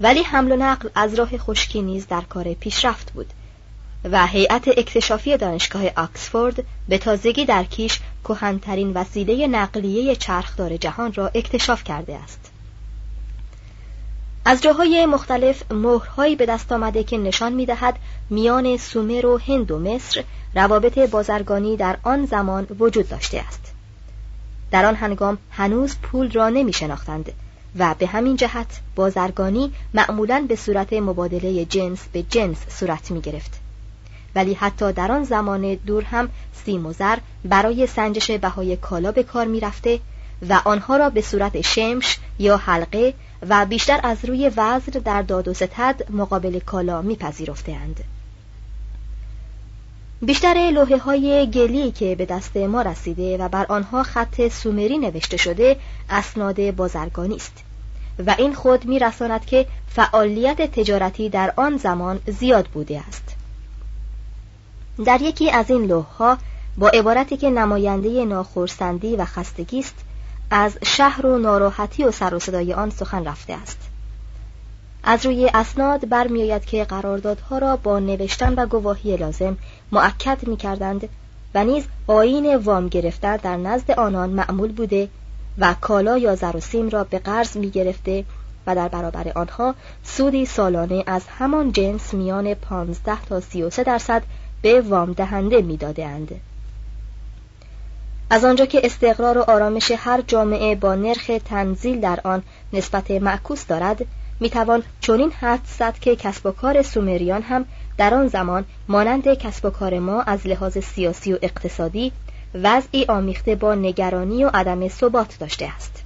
ولی حمل و نقل از راه خشکی نیز در کار پیشرفت بود و هیئت اکتشافی دانشگاه آکسفورد به تازگی در کیش کهنترین وسیله نقلیه چرخدار جهان را اکتشاف کرده است. از جاهای مختلف مهرهایی به دست آمده که نشان می‌دهد میان سومر و هند و مصر روابط بازرگانی در آن زمان وجود داشته است. در آن هنگام هنوز پول را نمی شناختند و به همین جهت بازرگانی معمولا به صورت مبادله جنس به جنس صورت می گرفت. ولی حتی در آن زمان دور هم سیم و زر برای سنجش بهای کالا به کار می رفته و آنها را به صورت شمش یا حلقه و بیشتر از روی وزر در داد و ستد مقابل کالا می پذیرفتند. بیشتر لوحه های گلی که به دست ما رسیده و بر آنها خط سومری نوشته شده اسناد بازرگانی است و این خود میرساند که فعالیت تجارتی در آن زمان زیاد بوده است. در یکی از این لوحها با عبارتی که نماینده ناخرسندی و خستگی است از شهر و ناراحتی و سر و صدای آن سخن رفته است. از روی اسناد برمیآید که قراردادها را با نوشتن و گواهی لازم معکد می کردند و نیز آیین وام گرفتن در نزد آنان معمول بوده و کالا یا زر و سیم را به قرض می گرفته و در برابر آنها سودی سالانه از همان جنس میان 15 تا 33 درصد به وام دهنده می اند. از آنجا که استقرار و آرامش هر جامعه با نرخ تنزیل در آن نسبت معکوس دارد می‌توان چنین حد زد که کسب و کار سومریان هم در آن زمان مانند کسب و کار ما از لحاظ سیاسی و اقتصادی وضعی آمیخته با نگرانی و عدم ثبات داشته است.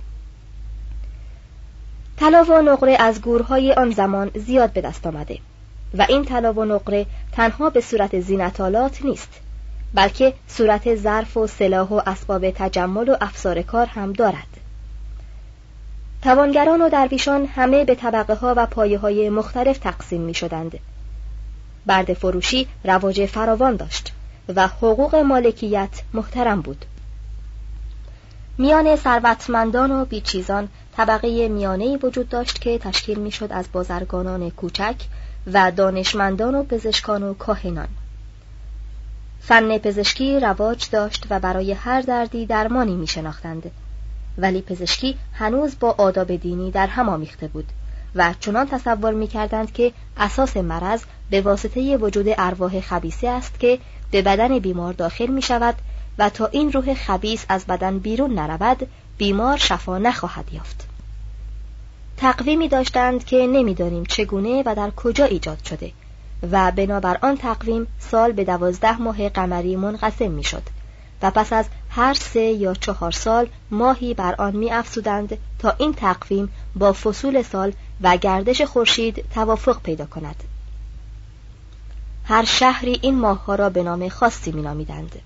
طلا و نقره از گورهای آن زمان زیاد به دست آمده و این طلا و نقره تنها به صورت زینتالات نیست بلکه صورت ظرف و سلاح و اسباب تجمل و افسار کار هم دارد. توانگران و درویشان همه به طبقه ها و پایه های مختلف تقسیم می شدند. برد فروشی رواج فراوان داشت. و حقوق مالکیت محترم بود. میان ثروتمندان و بیچیزان طبقه میانه وجود داشت که تشکیل می‌شد از بازرگانان کوچک و دانشمندان و پزشکان و کاهنان. فن پزشکی رواج داشت و برای هر دردی درمانی می شناختند. ولی پزشکی هنوز با آداب دینی در هم آمیخته بود و چنان تصور می کردند که اساس مرض به واسطه وجود ارواح خبیسه است که به بدن بیمار داخل می شود و تا این روح خبیس از بدن بیرون نرود بیمار شفا نخواهد یافت. تقویمی داشتند که نمی‌دانیم چگونه و در کجا ایجاد شده و بنابر آن تقویم سال به دوازده ماه قمری منقسم می شد و پس از هر سه یا چهار سال ماهی بر آن می افسودند تا این تقویم با فصول سال و گردش خورشید توافق پیدا کند. هر شهری این ماهها را به نام خاصی می نامیدند.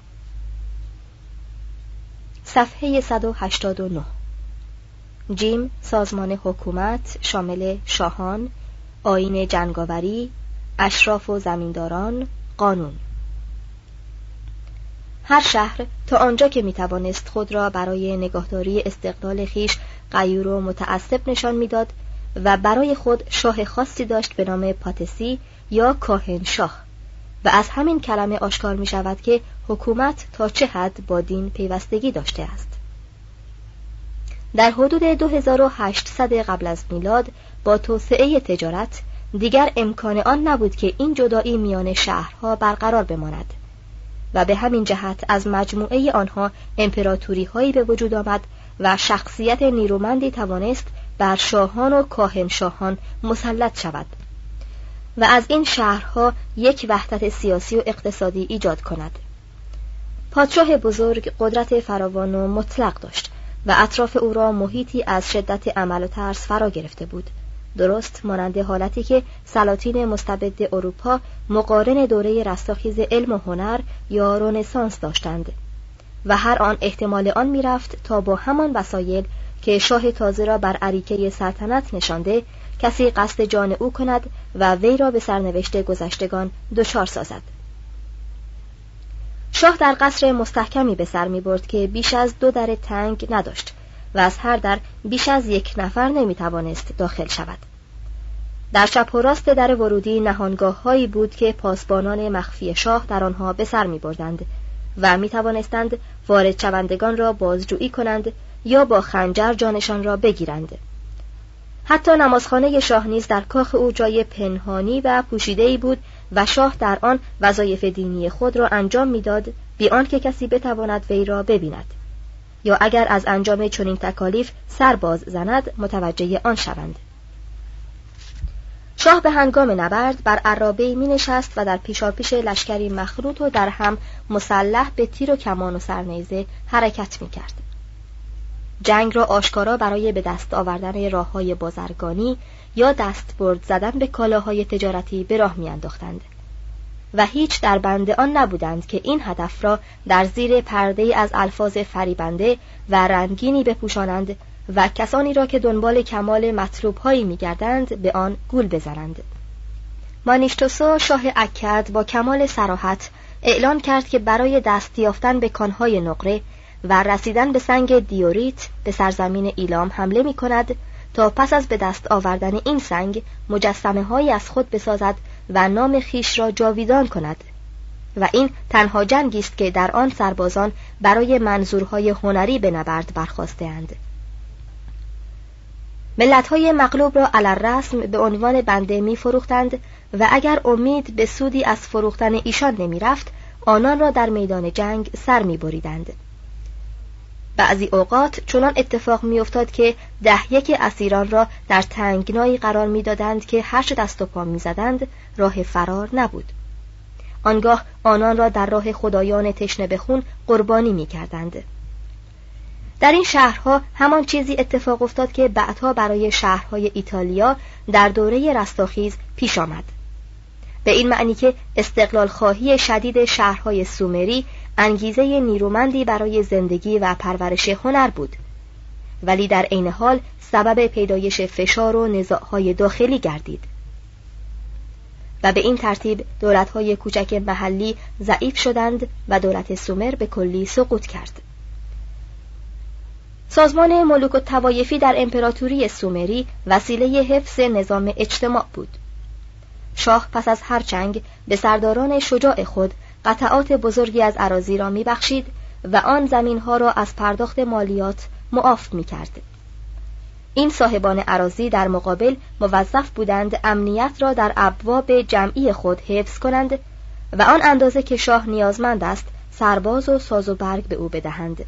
صفحه 189 جیم سازمان حکومت شامل شاهان آین جنگاوری اشراف و زمینداران قانون. هر شهر تا آنجا که می‌توانست خود را برای نگاهداری استقلال خیش غیور و متعصب نشان می‌داد و برای خود شاه خاصی داشت به نام پاتسی یا کاهن شاه و از همین کلمه آشکار می شود که حکومت تا چه حد با دین پیوستگی داشته است. در حدود 2800 قبل از میلاد با توسعه تجارت دیگر امکان آن نبود که این جدایی میان شهرها برقرار بماند. و به همین جهت از مجموعه آنها امپراتوری هایی به وجود آمد و شخصیت نیرومندی توانست بر شاهان و کاهنشاهان مسلط شود و از این شهرها یک وحدت سیاسی و اقتصادی ایجاد کند. پادشاه بزرگ قدرت فراوان و مطلق داشت و اطراف او را محیطی از شدت عمل و ترس فرا گرفته بود. درست مانند حالتی که سلاطین مستبد اروپا مقارن دوره رستاخیز علم و هنر یا رونسانس داشتند و هر آن احتمال آن می‌رفت تا با همان وسایل که شاه تازه را بر عریکه سلطنت نشانده کسی قصد جان او کند و وی را به سرنوشت گذشتگان دچار سازد. شاه در قصر مستحکمی به سر می برد که بیش از دو در تنگ نداشت و از هر در بیش از یک نفر نمی توانست داخل شود. در چپ و راست در ورودی نهانگاه هایی بود که پاسبانان مخفی شاه در آنها به سر می بردند و می توانستند وارد شوندگان را بازجویی کنند یا با خنجر جانشان را بگیرند. حتی نمازخانه شاه نیز در کاخ او جای پنهانی و پوشیده بود و شاه در آن وظایف دینی خود را انجام می‌داد بی آنکه کسی بتواند وی را ببیند. یا اگر از انجام چنین تکالیف سر باز زند متوجه آن شوند. شاه به هنگام نبرد بر عرابه می نشست و در پیشاپیش لشکری مخروط و در هم مسلح به تیر و کمان و سرنیزه حرکت می کرد. جنگ را آشکارا برای به دست آوردن راه های بازرگانی یا دست برد زدن به کالاهای تجارتی به راه میانداختند. و هیچ در بند آن نبودند که این هدف را در زیر پرده از الفاظ فریبنده و رنگینی بپوشانند و کسانی را که دنبال کمال مطلوب هایی میگردند به آن گول بزنند. مانیشتوسو شاه اکد با کمال سراحت اعلان کرد که برای دست یافتن به کانهای نقره و رسیدن به سنگ دیوریت به سرزمین ایلام حمله می کند تا پس از به دست آوردن این سنگ مجسمه هایی از خود بسازد و نام خیش را جاویدان کند و این تنها جنگی است که در آن سربازان برای منظورهای هنری به نبرد ملت های مغلوب را علر رسم به عنوان بنده می فروختند و اگر امید به سودی از فروختن ایشان نمی رفت آنان را در میدان جنگ سر می بریدند. بعضی اوقات چنان اتفاق میافتاد که ده یک اسیران را در تنگنایی قرار می‌دادند که هر دست و پا می‌زدند راه فرار نبود. آنگاه آنان را در راه خدایان تشنه به خون قربانی می‌کردند. در این شهرها همان چیزی اتفاق افتاد که بعدها برای شهرهای ایتالیا در دوره رستاخیز پیش آمد. به این معنی که استقلال خواهی شدید شهرهای سومری انگیزه نیرومندی برای زندگی و پرورش هنر بود. ولی در عین حال سبب پیدایش فشار و نزاعهای داخلی گردید. و به این ترتیب دولتهای کوچک محلی ضعیف شدند و دولت سومر به کلی سقوط کرد. سازمان ملوک و توایفی در امپراتوری سومری وسیله حفظ نظام اجتماع بود. شاه پس از هر چنگ به سرداران شجاع خود قطعات بزرگی از عراضی را میبخشید و آن زمین ها را از پرداخت مالیات معاف می کرد. این صاحبان عراضی در مقابل موظف بودند امنیت را در ابواب جمعی خود حفظ کنند و آن اندازه که شاه نیازمند است سرباز و ساز و برگ به او بدهند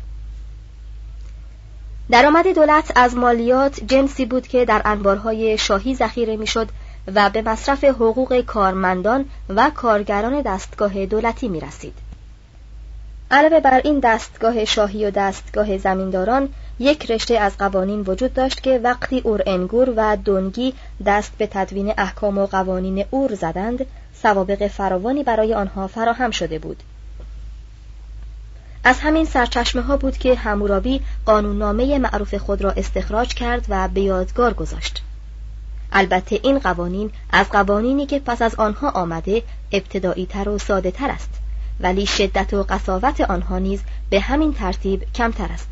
درآمد دولت از مالیات جنسی بود که در انبارهای شاهی ذخیره می‌شد و به مصرف حقوق کارمندان و کارگران دستگاه دولتی می رسید. علاوه بر این دستگاه شاهی و دستگاه زمینداران یک رشته از قوانین وجود داشت که وقتی اور انگور و دونگی دست به تدوین احکام و قوانین اور زدند سوابق فراوانی برای آنها فراهم شده بود از همین سرچشمه ها بود که همورابی قانوننامه معروف خود را استخراج کرد و به یادگار گذاشت البته این قوانین از قوانینی که پس از آنها آمده ابتدایی تر و ساده تر است ولی شدت و قصاوت آنها نیز به همین ترتیب کمتر است.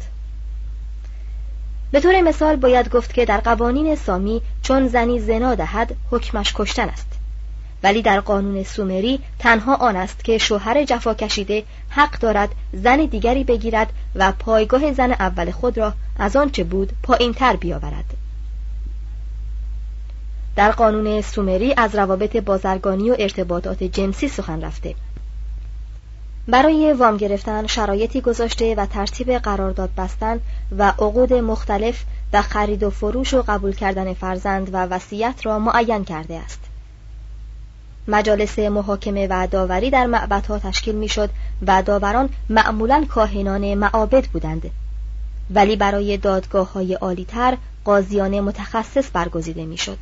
به طور مثال باید گفت که در قوانین سامی چون زنی زنا دهد حکمش کشتن است. ولی در قانون سومری تنها آن است که شوهر جفا کشیده حق دارد زن دیگری بگیرد و پایگاه زن اول خود را از آنچه بود پایین تر بیاورد. در قانون سومری از روابط بازرگانی و ارتباطات جنسی سخن رفته. برای وام گرفتن شرایطی گذاشته و ترتیب قرارداد بستن و عقود مختلف و خرید و فروش و قبول کردن فرزند و وصیت را معین کرده است. مجالس محاکمه و داوری در معبدها تشکیل می‌شد و داوران معمولا کاهنان معابد بودند. ولی برای دادگاه های عالیتر قاضیان متخصص برگزیده می‌شد.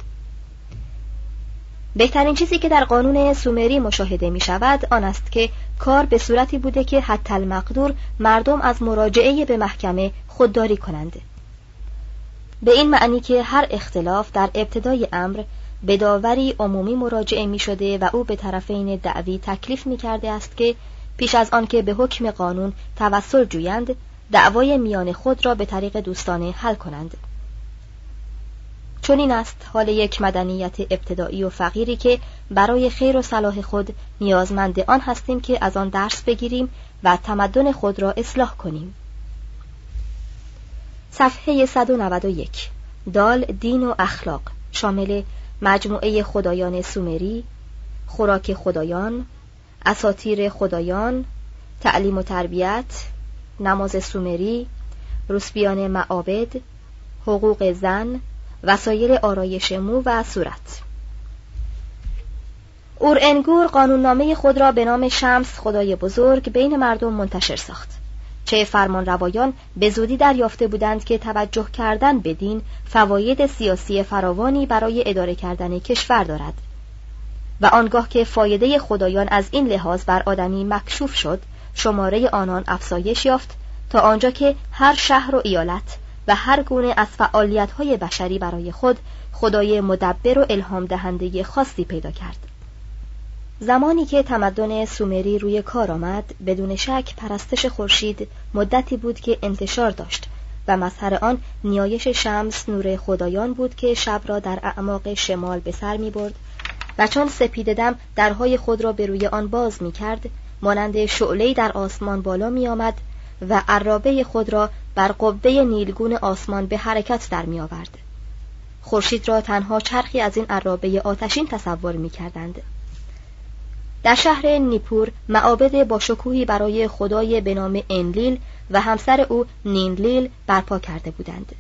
بهترین چیزی که در قانون سومری مشاهده می شود آن است که کار به صورتی بوده که حتی المقدور مردم از مراجعه به محکمه خودداری کنند. به این معنی که هر اختلاف در ابتدای امر به داوری عمومی مراجعه می شده و او به طرفین دعوی تکلیف می کرده است که پیش از آنکه به حکم قانون توسل جویند دعوای میان خود را به طریق دوستانه حل کنند. چون این است حال یک مدنیت ابتدایی و فقیری که برای خیر و صلاح خود نیازمند آن هستیم که از آن درس بگیریم و تمدن خود را اصلاح کنیم. صفحه 191 دال دین و اخلاق. شامل مجموعه خدایان سومری خوراک خدایان اساتیر خدایان تعلیم و تربیت نماز سومری روسبیان معابد حقوق زن وسایل آرایش مو و صورت. انگور قانوننامه خود را به نام شمس خدای بزرگ بین مردم منتشر ساخت. چه فرمان روایان به زودی دریافته بودند که توجه کردن به دین فواید سیاسی فراوانی برای اداره کردن کشور دارد. و آنگاه که فایده خدایان از این لحاظ بر آدمی مکشوف شد شماره آنان افزایش یافت تا آنجا که هر شهر و ایالت و هر گونه از فعالیت های بشری برای خود خدای مدبر و الهام دهنده خاصی پیدا کرد. زمانی که تمدن سومری روی کار آمد بدون شک پرستش خورشید مدتی بود که انتشار داشت و مظهر آن نیایش شمس نور خدایان بود که شب را در اعماق شمال به سر می برد و چون سپید دم درهای خود را به روی آن باز می کرد مانند شعله‌ای در آسمان بالا می آمد و عرابه خود را بر قبه نیلگون آسمان به حرکت در می آورد. خورشید را تنها چرخی از این عرابه آتشین تصور می کردند. در شهر نیپور معابد با شکوهی برای خدای به نام انلیل و همسر او نینلیل برپا کرده بودند.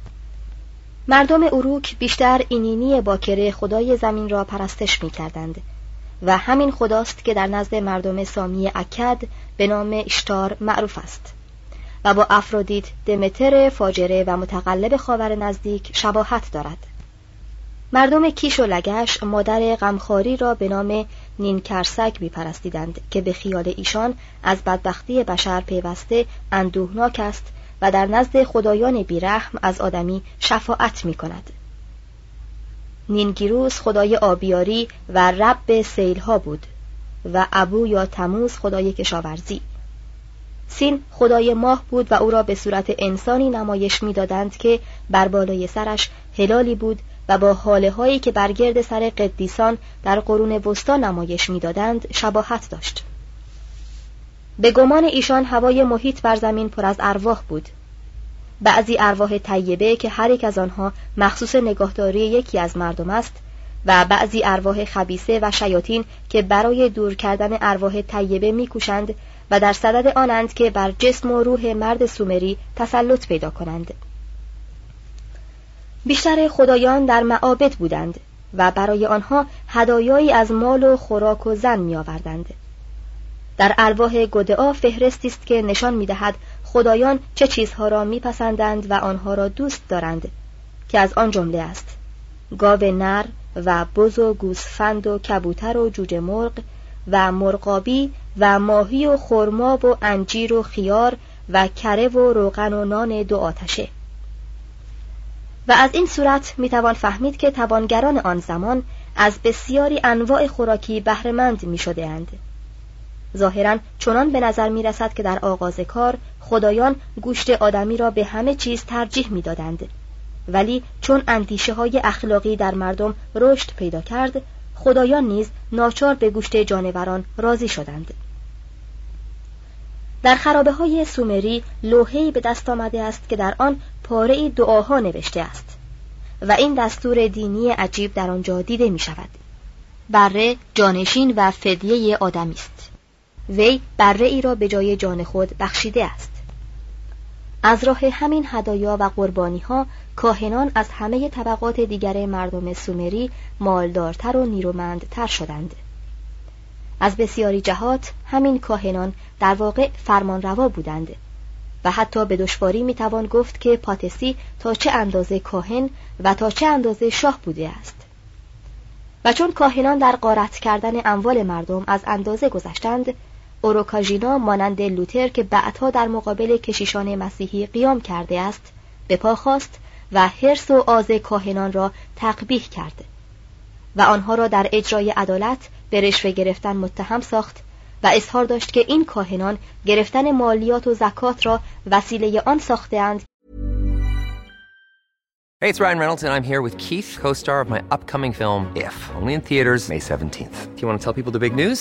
مردم اروک بیشتر اینینی باکره خدای زمین را پرستش می کردند و همین خداست که در نزد مردم سامی اکد به نام اشتار معروف است. و با افرودیت دمتر فاجره و متقلب خاور نزدیک شباهت دارد مردم کیش و لگش مادر غمخواری را به نام نینکرسک میپرستیدند که به خیال ایشان از بدبختی بشر پیوسته اندوهناک است و در نزد خدایان بیرحم از آدمی شفاعت می کند. نینگیروس خدای آبیاری و رب سیلها بود و ابو یا تموز خدای کشاورزی سین خدای ماه بود و او را به صورت انسانی نمایش می‌دادند که بر بالای سرش هلالی بود و با حاله هایی که بر گرد سر قدیسان در قرون وسطا نمایش می‌دادند شباهت داشت. به گمان ایشان هوای محیط بر زمین پر از ارواح بود. بعضی ارواح طیبه که هر یک از آنها مخصوص نگاهداری یکی از مردم است و بعضی ارواح خبیسه و شیاطین که برای دور کردن ارواح طیبه میکوشند و در صدد آنند که بر جسم و روح مرد سومری تسلط پیدا کنند بیشتر خدایان در معابد بودند و برای آنها هدایایی از مال و خوراک و زن می آوردند. در ارواح گدعا فهرستی است که نشان می دهد خدایان چه چیزها را میپسندند و آنها را دوست دارند که از آن جمله است گاو نر و بز و گوسفند و کبوتر و جوجه مرغ و مرغابی و ماهی و خرما و انجیر و خیار و کره و روغن و نان دو آتشه و از این صورت می‌توان فهمید که توانگران آن زمان از بسیاری انواع خوراکی بهرهمند می شده اند. ظاهرا چنان به نظر می رسد که در آغاز کار خدایان گوشت آدمی را به همه چیز ترجیح می دادند. ولی چون اندیشه های اخلاقی در مردم رشد پیدا کرد خدایان نیز ناچار به گوشت جانوران راضی شدند. در خرابه های سومری لوحه‌ای به دست آمده است که در آن پاره دعاها نوشته است و این دستور دینی عجیب در آنجا دیده می شود بره جانشین و فدیه آدمی است. وی بره ای را به جای جان خود بخشیده است. از راه همین هدایا و قربانی ها کاهنان از همه طبقات دیگر مردم سومری مالدارتر و نیرومندتر شدند. از بسیاری جهات همین کاهنان در واقع فرمانروا بودند و حتی به دشواری می‌توان گفت که پاتسی تا چه اندازه کاهن و تا چه اندازه شاه بوده است. و چون کاهنان در قارت کردن اموال مردم از اندازه گذشتند اوروکاژینا مانند لوتر که بعدها در مقابل کشیشان مسیحی قیام کرده است به پا خواست و حرس و آز کاهنان را تقبیح کرد و آنها را در اجرای عدالت به رشوه گرفتن متهم ساخت و اظهار داشت که این کاهنان گرفتن مالیات و زکات را وسیله آن ساختهاند Hey, it's Ryan Reynolds, and I'm here with Keith, co star of my upcoming film, If, only in theaters, May 17th. Do you want to tell people the big news?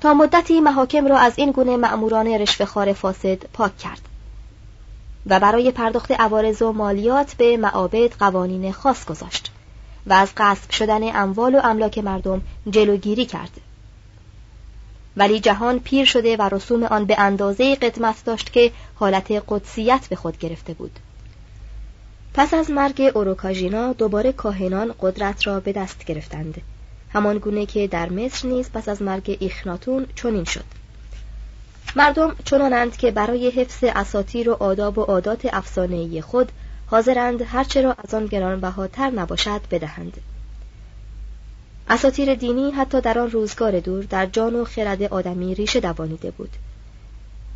تا مدتی محاکم را از این گونه مأموران رشوهخوار فاسد پاک کرد و برای پرداخت عوارض و مالیات به معابد قوانین خاص گذاشت و از غصب شدن اموال و املاک مردم جلوگیری کرد. ولی جهان پیر شده و رسوم آن به اندازه قدمت داشت که حالت قدسیت به خود گرفته بود. پس از مرگ اوروکاژینا دوباره کاهنان قدرت را به دست گرفتند. همان گونه که در مصر نیز پس از مرگ ایخناتون چنین شد. مردم چنانند که برای حفظ اساتیر و آداب و عادات افسانه‌ای خود حاضرند هرچه را از آن گرانبهاتر نباشد بدهند. اساتیر دینی حتی در آن روزگار دور در جان و خرد آدمی ریشه دوانیده بود.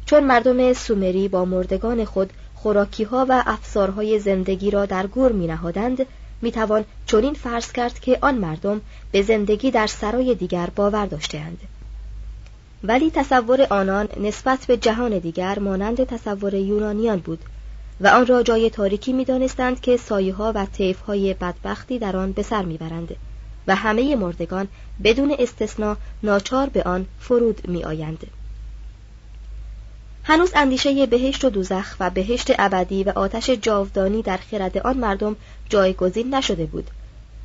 چون مردم سومری با مردگان خود خوراکی ها و افسارهای زندگی را در گور می نهادند می توان چنین فرض کرد که آن مردم به زندگی در سرای دیگر باور داشتهاند. ولی تصور آنان نسبت به جهان دیگر مانند تصور یونانیان بود و آن را جای تاریکی می دانستند که سایه ها و طیف های بدبختی در آن به سر می برند و همه مردگان بدون استثنا ناچار به آن فرود می آیند. هنوز اندیشه بهشت و دوزخ و بهشت ابدی و آتش جاودانی در خرد آن مردم جایگزین نشده بود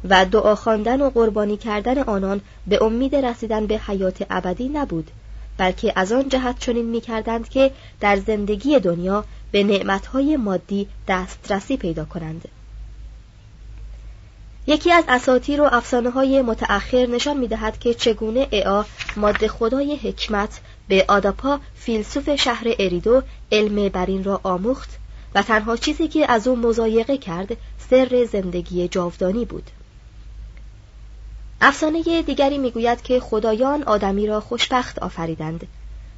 و دعا خواندن و قربانی کردن آنان به امید رسیدن به حیات ابدی نبود بلکه از آن جهت چنین می‌کردند که در زندگی دنیا به نعمتهای مادی دسترسی پیدا کنند. یکی از اساطیر و افسانه های متأخر نشان می‌دهد که چگونه اعا ماده خدای حکمت به آداپا فیلسوف شهر اریدو علم بر این را آموخت و تنها چیزی که از او مزایقه کرد سر زندگی جاودانی بود. افسانه دیگری می‌گوید که خدایان آدمی را خوشبخت آفریدند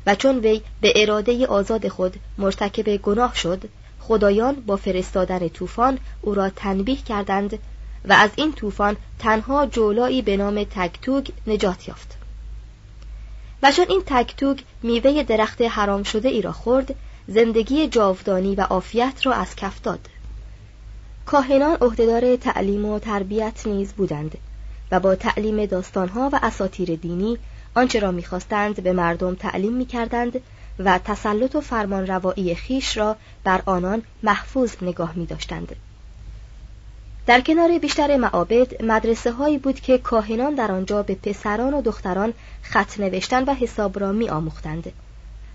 و چون وی به اراده آزاد خود مرتکب گناه شد خدایان با فرستادن طوفان او را تنبیه کردند و از این طوفان تنها جولایی به نام تگتوگ نجات یافت. و چون این تکتوگ میوه درخت حرام شده ای را خورد زندگی جاودانی و عافیت را از کف داد کاهنان عهدهدار تعلیم و تربیت نیز بودند و با تعلیم داستانها و اساتیر دینی آنچه را می‌خواستند به مردم تعلیم می‌کردند و تسلط و فرمان روایی خیش را بر آنان محفوظ نگاه می داشتند. در کنار بیشتر معابد مدرسه هایی بود که کاهنان در آنجا به پسران و دختران خط نوشتن و حساب را می آموختند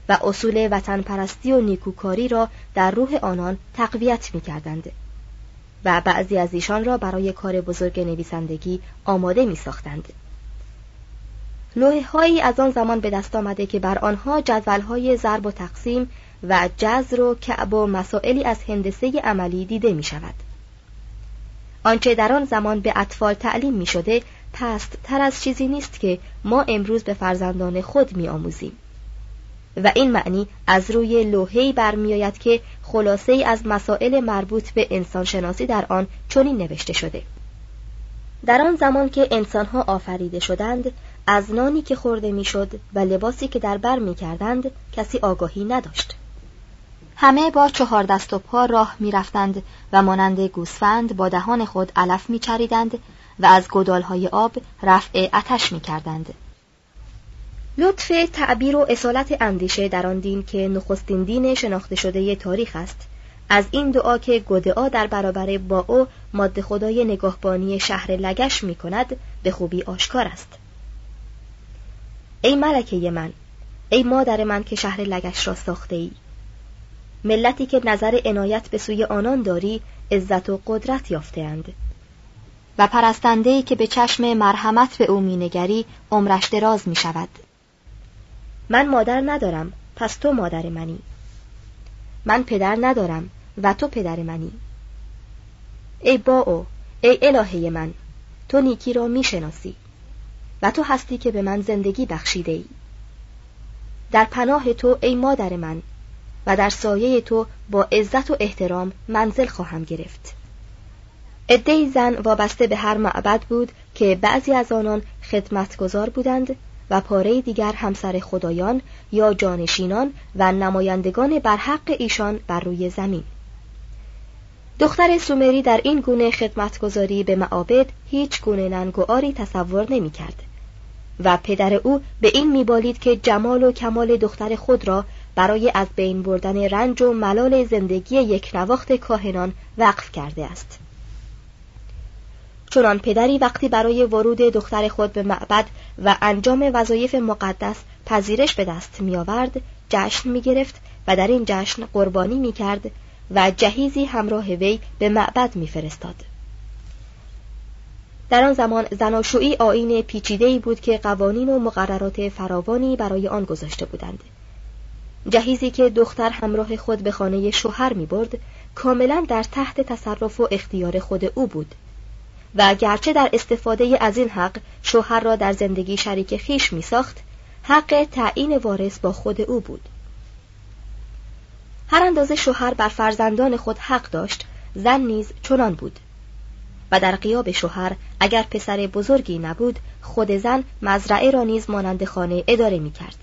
و اصول وطن پرستی و نیکوکاری را در روح آنان تقویت می کردند و بعضی از ایشان را برای کار بزرگ نویسندگی آماده می ساختند. هایی از آن زمان به دست آمده که بر آنها جدول های ضرب و تقسیم و جذر و کعب و مسائلی از هندسه عملی دیده می شود. آنچه در آن زمان به اطفال تعلیم می شده پست تر از چیزی نیست که ما امروز به فرزندان خود می آموزیم. و این معنی از روی لوحه‌ای برمیآید که خلاصه ای از مسائل مربوط به انسانشناسی در آن چنین نوشته شده در آن زمان که انسانها آفریده شدند از نانی که خورده می‌شد و لباسی که در بر می کردند کسی آگاهی نداشت همه با چهار دست و پا راه می رفتند و مانند گوسفند با دهان خود علف می چریدند و از گدالهای آب رفع اتش می کردند. لطف تعبیر و اصالت اندیشه در آن دین که نخستین دین شناخته شده تاریخ است. از این دعا که گدعا در برابر با او ماده خدای نگاهبانی شهر لگش می کند به خوبی آشکار است. ای ملکه من ای مادر من که شهر لگش را ساخته ای. ملتی که نظر عنایت به سوی آنان داری عزت و قدرت یافتهاند. و پرستنده که به چشم مرحمت به او مینگری عمرش دراز می شود من مادر ندارم پس تو مادر منی. من پدر ندارم و تو پدر منی. ای با او ای الهه من تو نیکی را می‌شناسی و تو هستی که به من زندگی بخشیده ای در پناه تو ای مادر من و در سایه تو با عزت و احترام منزل خواهم گرفت. عدهای زن وابسته به هر معبد بود که بعضی از آنان خدمتگزار بودند و پاره دیگر همسر خدایان یا جانشینان و نمایندگان بر حق ایشان بر روی زمین. دختر سومری در این گونه خدمتگذاری به معابد هیچ گونه ننگواری تصور نمی کرد و پدر او به این میبالید که جمال و کمال دختر خود را برای از بین بردن رنج و ملال زندگی یک نواخت کاهنان وقف کرده است چنان پدری وقتی برای ورود دختر خود به معبد و انجام وظایف مقدس پذیرش به دست می آورد جشن می گرفت و در این جشن قربانی می کرد و جهیزی همراه وی به معبد می فرستاد. در آن زمان زناشویی آین پیچیده بود که قوانین و مقررات فراوانی برای آن گذاشته بودند. جهیزی که دختر همراه خود به خانه شوهر می برد کاملا در تحت تصرف و اختیار خود او بود. و گرچه در استفاده از این حق شوهر را در زندگی شریک خیش می ساخت حق تعیین وارث با خود او بود هر اندازه شوهر بر فرزندان خود حق داشت زن نیز چنان بود و در قیاب شوهر اگر پسر بزرگی نبود خود زن مزرعه را نیز مانند خانه اداره می کرد.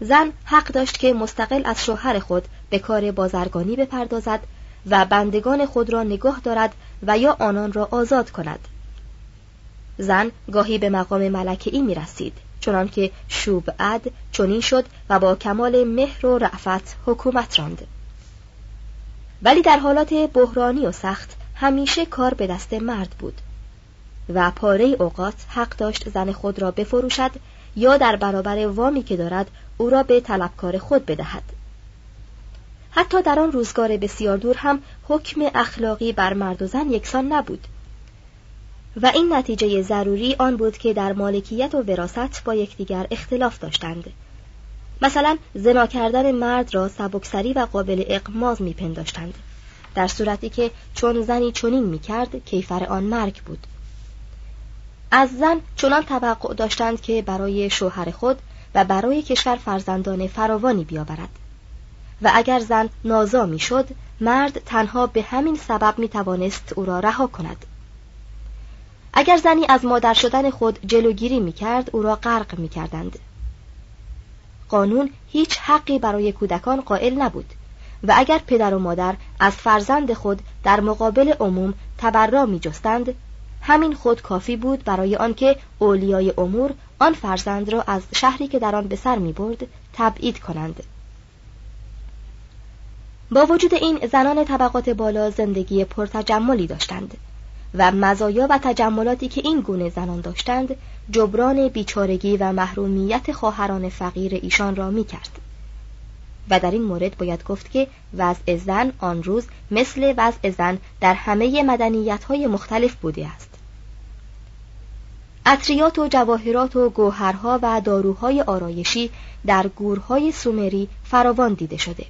زن حق داشت که مستقل از شوهر خود به کار بازرگانی بپردازد و بندگان خود را نگاه دارد و یا آنان را آزاد کند. زن گاهی به مقام ملکه می رسید چنان که شوب عد چنین شد و با کمال مهر و رعفت حکومت راند. ولی در حالات بحرانی و سخت همیشه کار به دست مرد بود و پاره اوقات حق داشت زن خود را بفروشد یا در برابر وامی که دارد او را به طلبکار خود بدهد. حتی در آن روزگار بسیار دور هم حکم اخلاقی بر مرد و زن یکسان نبود. و این نتیجه ضروری آن بود که در مالکیت و وراست با یکدیگر اختلاف داشتند. مثلا زنا کردن مرد را سبکسری و قابل اقماز میپنداشتند. در صورتی که چون زنی چنین می‌کرد کیفر آن مرگ بود. از زن چنان توقع داشتند که برای شوهر خود و برای کشور فرزندان فراوانی بیاورد و اگر زن نازا می‌شد مرد تنها به همین سبب می توانست او را رها کند اگر زنی از مادر شدن خود جلوگیری می کرد او را غرق می کردند. قانون هیچ حقی برای کودکان قائل نبود و اگر پدر و مادر از فرزند خود در مقابل عموم تبرا می جستند همین خود کافی بود برای آنکه اولیای امور آن فرزند را از شهری که در آن به سر می برد تبعید کنند با وجود این زنان طبقات بالا زندگی پرتجملی داشتند و مزایا و تجملاتی که این گونه زنان داشتند جبران بیچارگی و محرومیت خواهران فقیر ایشان را می کرد. و در این مورد باید گفت که وضع زن آن روز مثل وضع زن در همه مدنیت های مختلف بوده است. اطریات و جواهرات و گوهرها و داروهای آرایشی در گورهای سومری فراوان دیده شده.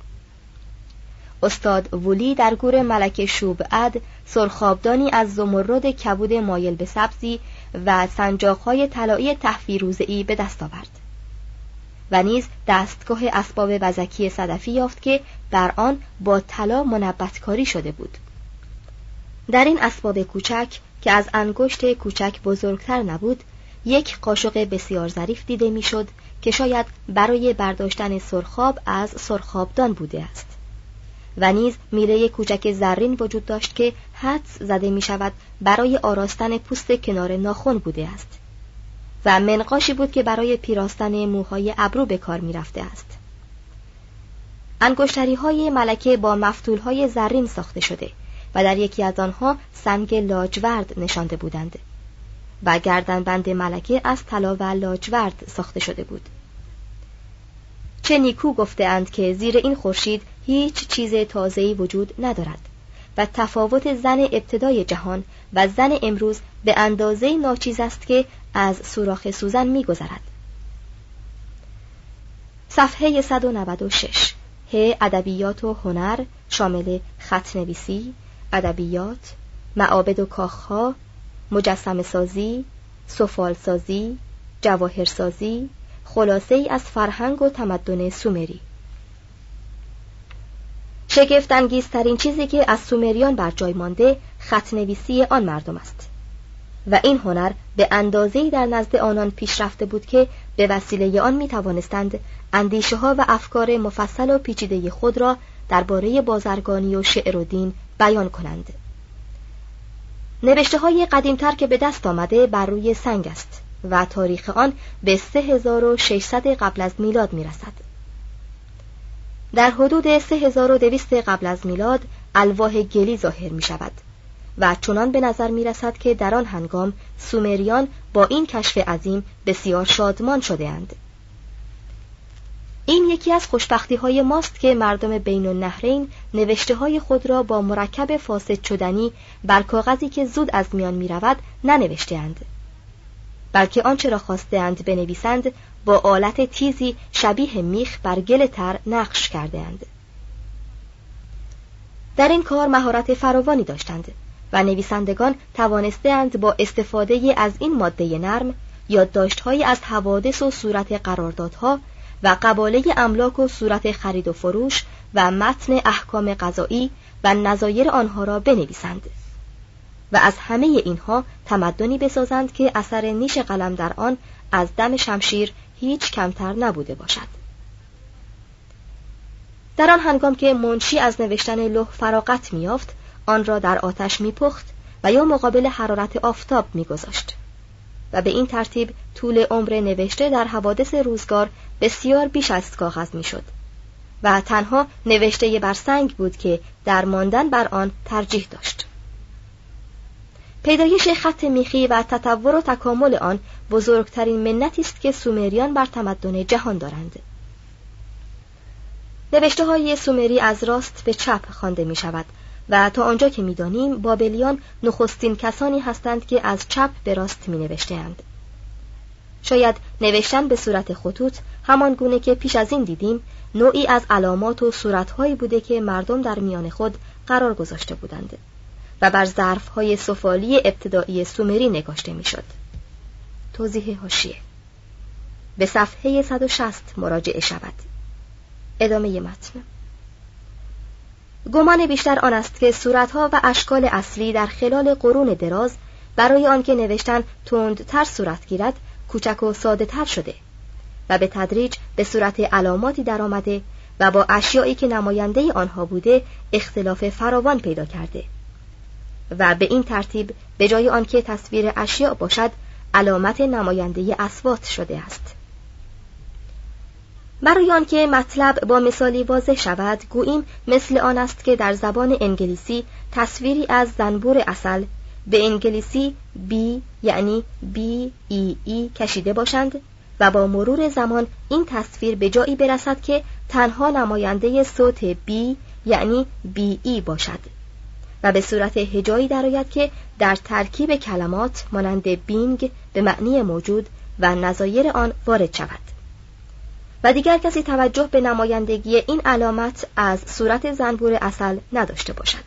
استاد ولی در گور ملک شوبعد سرخابدانی از زمرد کبود مایل به سبزی و سنجاقهای طلایی تحفیروزهای به دست آورد و نیز دستگاه اسباب وزکی صدفی یافت که بر آن با طلا منبتکاری شده بود در این اسباب کوچک که از انگشت کوچک بزرگتر نبود یک قاشق بسیار ظریف دیده می‌شد که شاید برای برداشتن سرخاب از سرخابدان بوده است. و نیز میله کوچک زرین وجود داشت که حدس زده می شود برای آراستن پوست کنار ناخن بوده است. و منقاشی بود که برای پیراستن موهای ابرو به کار می رفته است. انگشتری های ملکه با مفتول های زرین ساخته شده و در یکی از آنها سنگ لاجورد نشانده بودند و گردنبند ملکه از طلا و لاجورد ساخته شده بود چه نیکو گفتهاند که زیر این خورشید هیچ چیز تازه‌ای وجود ندارد و تفاوت زن ابتدای جهان و زن امروز به اندازه ناچیز است که از سوراخ سوزن میگذرد. صفحه 196 ه ادبیات و هنر شامل خط نویسی، ادبیات، معابد و کاخها، مجسم سازی، سفال سازی، جواهر سازی، خلاصه ای از فرهنگ و تمدن سومری. شگفت انگیزترین چیزی که از سومریان بر جای مانده خط نویسی آن مردم است. و این هنر به اندازه‌ای در نزد آنان پیشرفته بود که به وسیله آن می توانستند اندیشه ها و افکار مفصل و پیچیده خود را درباره بازرگانی و شعر و دین بیان کنند نوشته های قدیمتر که به دست آمده بر روی سنگ است و تاریخ آن به 3600 قبل از میلاد می رسد. در حدود 3200 قبل از میلاد الواح گلی ظاهر می شود و چنان به نظر می رسد که در آن هنگام سومریان با این کشف عظیم بسیار شادمان شده اند. این یکی از خوشبختی های ماست که مردم بین النهرین نوشته های خود را با مرکب فاسد شدنی بر کاغذی که زود از میان می رود ننوشته اند. بلکه آنچه را خواستهاند بنویسند با آلت تیزی شبیه میخ بر گل تر نقش کرده اند. در این کار مهارت فراوانی داشتند و نویسندگان توانستهاند با استفاده از این ماده نرم یادداشتهایی از حوادث و صورت قراردادها و قباله املاک و صورت خرید و فروش و متن احکام قضایی و نظایر آنها را بنویسند. و از همه اینها تمدنی بسازند که اثر نیش قلم در آن از دم شمشیر هیچ کمتر نبوده باشد در آن هنگام که منشی از نوشتن لوح فراغت میافت آن را در آتش میپخت و یا مقابل حرارت آفتاب میگذاشت و به این ترتیب طول عمر نوشته در حوادث روزگار بسیار بیش از کاغذ می‌شد. و تنها نوشته بر سنگ بود که در ماندن بر آن ترجیح داشت. پیدایش خط میخی و تطور و تکامل آن بزرگترین منتی است که سومریان بر تمدن جهان دارند. نوشته های سومری از راست به چپ خوانده می شود و تا آنجا که می‌دانیم بابلیان نخستین کسانی هستند که از چپ به راست می. شاید نوشتن به صورت خطوط همان گونه که پیش از این دیدیم نوعی از علامات و صورتهایی بوده که مردم در میان خود قرار گذاشته بودند. و بر ظرفهای سفالی ابتدایی سومری نگاشته می‌شد. توضیح هاشیه به صفحه 160 مراجعه شود. ادامه متن گمان بیشتر آن است که صورتها و اشکال اصلی در خلال قرون دراز برای آنکه نوشتن تندتر صورت گیرد کوچک و ساده تر شده و به تدریج به صورت علاماتی درآمده و با اشیایی که نماینده آنها بوده اختلاف فراوان پیدا کرده و به این ترتیب به جای آنکه تصویر اشیاء باشد علامت نماینده اسوات شده است. برای آنکه مطلب با مثالی واضح شود گوییم مثل آن است که در زبان انگلیسی تصویری از زنبور اصل به انگلیسی بی یعنی بی ای ای کشیده باشند و با مرور زمان این تصویر به جایی برسد که تنها نماینده صوت بی یعنی بی ای باشد و به صورت هجایی درآید که در ترکیب کلمات مانند بینگ به معنی موجود و نظایر آن وارد شود. و دیگر کسی توجه به نمایندگی این علامت از صورت زنبور اصل نداشته باشد.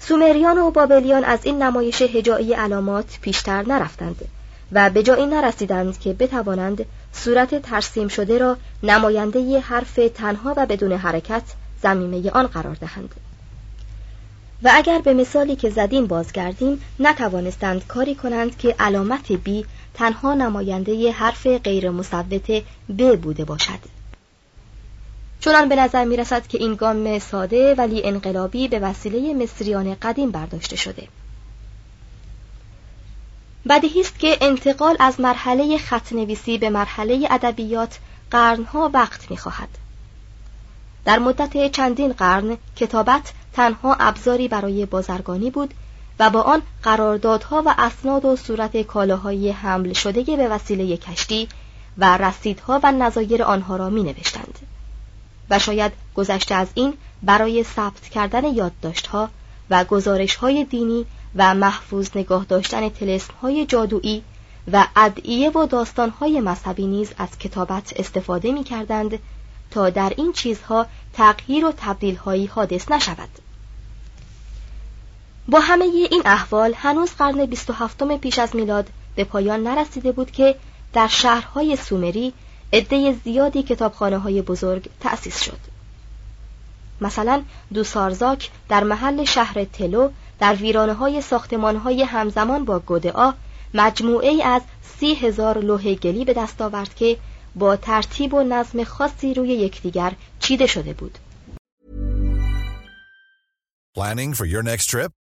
سومریان و بابلیان از این نمایش هجایی علامات پیشتر نرفتند و به جایی نرسیدند که بتوانند صورت ترسیم شده را نماینده حرف تنها و بدون حرکت زمینه آن قرار دهند. و اگر به مثالی که زدیم بازگردیم نتوانستند کاری کنند که علامت بی تنها نماینده حرف غیر مصوت ب بوده باشد. چنان به نظر می رسد که این گام ساده ولی انقلابی به وسیله مصریان قدیم برداشته شده. بدیهی است که انتقال از مرحله خطنویسی به مرحله ادبیات قرنها وقت می‌خواهد. در مدت چندین قرن کتابت تنها ابزاری برای بازرگانی بود و با آن قراردادها و اسناد و صورت کالاهای حمل شده به وسیله کشتی و رسیدها و نظایر آنها را می نوشتند و شاید گذشته از این برای ثبت کردن یادداشتها و گزارشهای دینی و محفوظ نگاه داشتن تلسم های جادویی و ادعیه و داستان های مذهبی نیز از کتابت استفاده می کردند تا در این چیزها تغییر و تبدیل هایی حادث نشود. با همه این احوال هنوز قرن 27 پیش از میلاد به پایان نرسیده بود که در شهرهای سومری عده زیادی کتابخانه های بزرگ تأسیس شد مثلا دوسارزاک در محل شهر تلو در ویرانه های ساختمان های همزمان با گودعا مجموعه از سی هزار لوح گلی به دست آورد که با ترتیب و نظم خاصی روی یکدیگر چیده شده بود. Planning for your next trip?